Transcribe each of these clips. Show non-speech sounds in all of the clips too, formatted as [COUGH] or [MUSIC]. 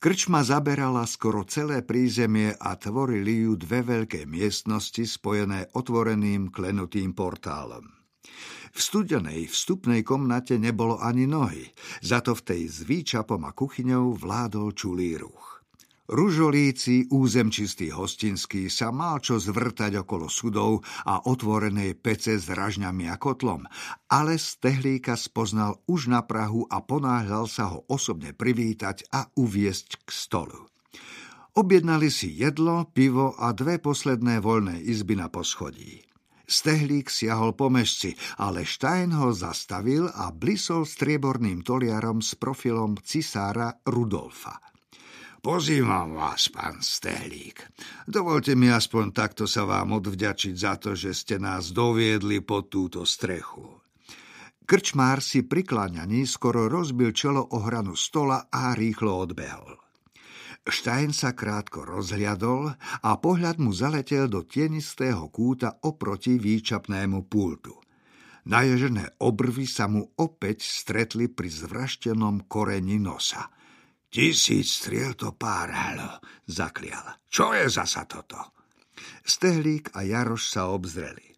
Krčma zaberala skoro celé prízemie a tvorili ju dve veľké miestnosti spojené otvoreným klenutým portálom. V studenej vstupnej komnate nebolo ani nohy, za to v tej s výčapom a kuchyňou vládol čulý ruch. Ružolíci, územčistý hostinský, sa mal čo zvrtať okolo sudov a otvorenej pece s ražňami a kotlom, ale Stehlíka spoznal už na Prahu a ponáhľal sa ho osobne privítať a uviesť k stolu. Objednali si jedlo, pivo a dve posledné voľné izby na poschodí. Stehlík siahol po mešci, ale Štajn ho zastavil a blisol strieborným toliarom s profilom cisára Rudolfa – Pozývam vás, pán Stehlík. Dovolte mi aspoň takto sa vám odvďačiť za to, že ste nás doviedli pod túto strechu. Krčmár si pri kláňaní skoro rozbil čelo o hranu stola a rýchlo odbehol. Štajn sa krátko rozhliadol a pohľad mu zaletel do tienistého kúta oproti výčapnému pultu. Naježené obrvy sa mu opäť stretli pri zvraštenom koreni nosa – Tisíc striel to páralo, zaklial. Čo je zasa toto? Stehlík a Jaroš sa obzreli.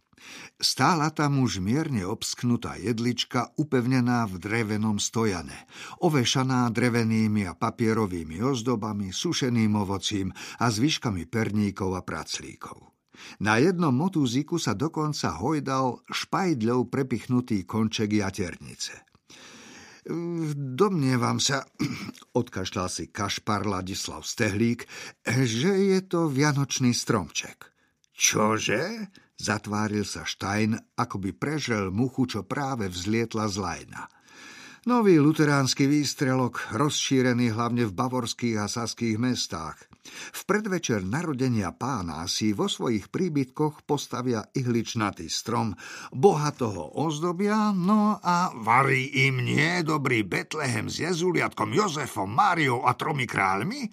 Stála tam už mierne obsknutá jedlička upevnená v drevenom stojane, ovešaná drevenými a papierovými ozdobami, sušeným ovocím a zvyškami perníkov a praclíkov. Na jednom motúziku sa dokonca hojdal špajdľou prepichnutý konček jaternice. Domnievam sa, [CLEARS THROAT] odkašľal si Kašpar Ladislav Stehlík, že je to vianočný stromček. Čože? Zatváril sa Štajn, ako by prežel muchu, čo práve vzlietla z lajna. Nový luteránsky výstrelok, rozšírený hlavne v bavorských a saských mestách. V predvečer narodenia pána si vo svojich príbytkoch postavia ihličnatý strom, boha toho ozdobia, no a varí im nie dobrý Betlehem s Jezuliatkom, Jozefom, Máriou a tromi kráľmi?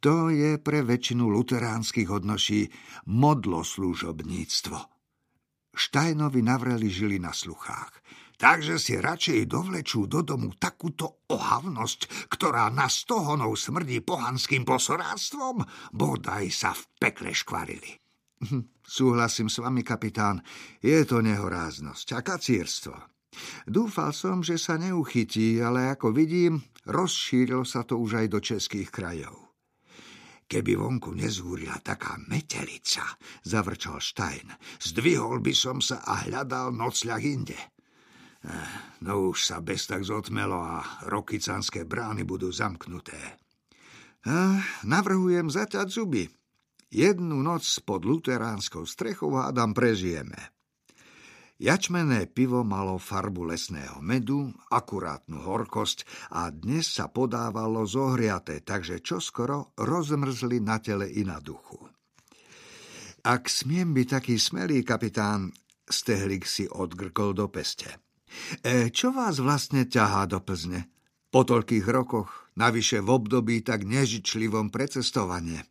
To je pre väčšinu luteránskych odnoší modloslúžobníctvo. Štajnovi navreli žili na sluchách takže si radšej dovlečú do domu takúto ohavnosť, ktorá na stohonov smrdí pohanským posoráctvom? Bodaj sa v pekle škvarili. Hm, súhlasím s vami, kapitán. Je to nehoráznosť a kacírstvo. Dúfal som, že sa neuchytí, ale ako vidím, rozšírilo sa to už aj do českých krajov. Keby vonku nezúrila taká metelica, zavrčal Štajn, zdvihol by som sa a hľadal nocľah inde. No už sa bez tak zotmelo a rokycanské brány budú zamknuté. Navrhujem zaťať zuby. Jednu noc pod luteránskou strechou hádam prežijeme. Jačmené pivo malo farbu lesného medu, akurátnu horkosť a dnes sa podávalo zohriaté, takže čoskoro rozmrzli na tele i na duchu. Ak smiem byť taký smelý, kapitán, Stehlik si odgrkol do peste. E, čo vás vlastne ťahá do Plzne? Po toľkých rokoch, navyše v období tak nežičlivom precestovanie.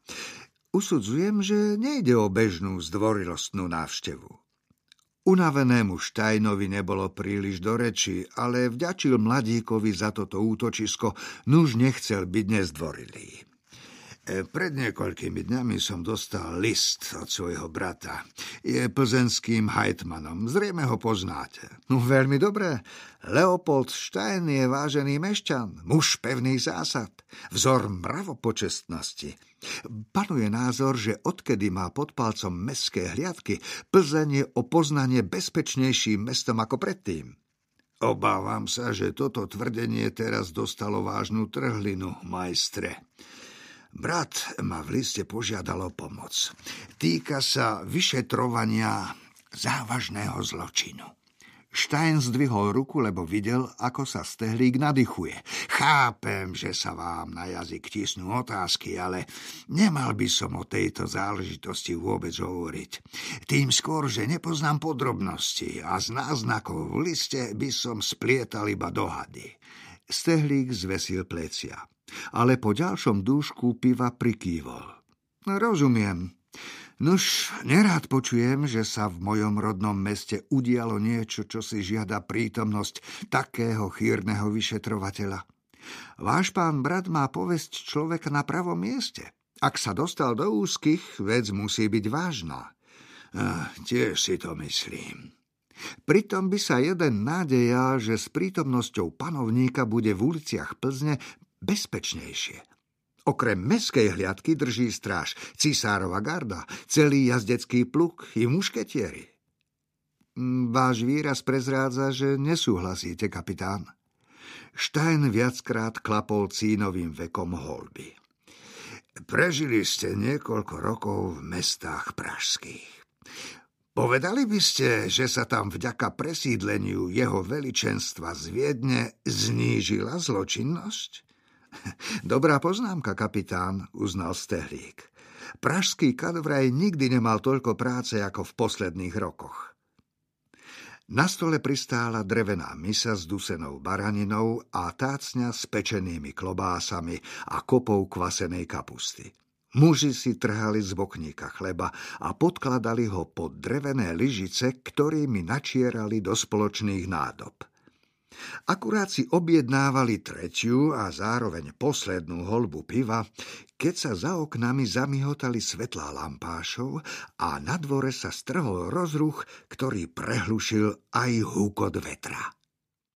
Usudzujem, že nejde o bežnú zdvorilostnú návštevu. Unavenému Štajnovi nebolo príliš do reči, ale vďačil mladíkovi za toto útočisko, nuž nechcel byť nezdvorilý. E, pred niekoľkými dňami som dostal list od svojho brata. Je plzenským hajtmanom. Zrejme ho poznáte. No veľmi dobré. Leopold Stein je vážený mešťan, muž pevný zásad, vzor mravopočestnosti. Panuje názor, že odkedy má pod palcom mestské hliadky, Plzeň je o poznanie bezpečnejším mestom ako predtým. Obávam sa, že toto tvrdenie teraz dostalo vážnu trhlinu, majstre. Brat ma v liste požiadal o pomoc. Týka sa vyšetrovania závažného zločinu. Stein zdvihol ruku, lebo videl, ako sa stehlík nadýchuje. Chápem, že sa vám na jazyk tisnú otázky, ale nemal by som o tejto záležitosti vôbec hovoriť. Tým skôr, že nepoznám podrobnosti a z náznakov v liste by som splietal iba dohady. Stehlík zvesil plecia ale po ďalšom dúšku piva prikývol. Rozumiem. Nuž, nerád počujem, že sa v mojom rodnom meste udialo niečo, čo si žiada prítomnosť takého chýrneho vyšetrovateľa. Váš pán brat má povesť človeka na pravom mieste. Ak sa dostal do úzkých, vec musí byť vážna. Ah, tiež si to myslím. Pritom by sa jeden nádejal, že s prítomnosťou panovníka bude v uliciach Plzne bezpečnejšie. Okrem meskej hliadky drží stráž cisárova garda, celý jazdecký pluk i mušketieri. Mm, váš výraz prezrádza, že nesúhlasíte, kapitán. Stein viackrát klapol cínovým vekom holby. Prežili ste niekoľko rokov v mestách pražských. Povedali by ste, že sa tam vďaka presídleniu jeho veličenstva z Viedne znížila zločinnosť? [LAUGHS] Dobrá poznámka, kapitán, uznal Stehlík. Pražský kadvraj nikdy nemal toľko práce ako v posledných rokoch. Na stole pristála drevená misa s dusenou baraninou a tácňa s pečenými klobásami a kopou kvasenej kapusty. Muži si trhali z bokníka chleba a podkladali ho pod drevené lyžice, ktorými načierali do spoločných nádob. Akurát si objednávali tretiu a zároveň poslednú holbu piva, keď sa za oknami zamihotali svetlá lampášov a na dvore sa strhol rozruch, ktorý prehlušil aj húkot vetra.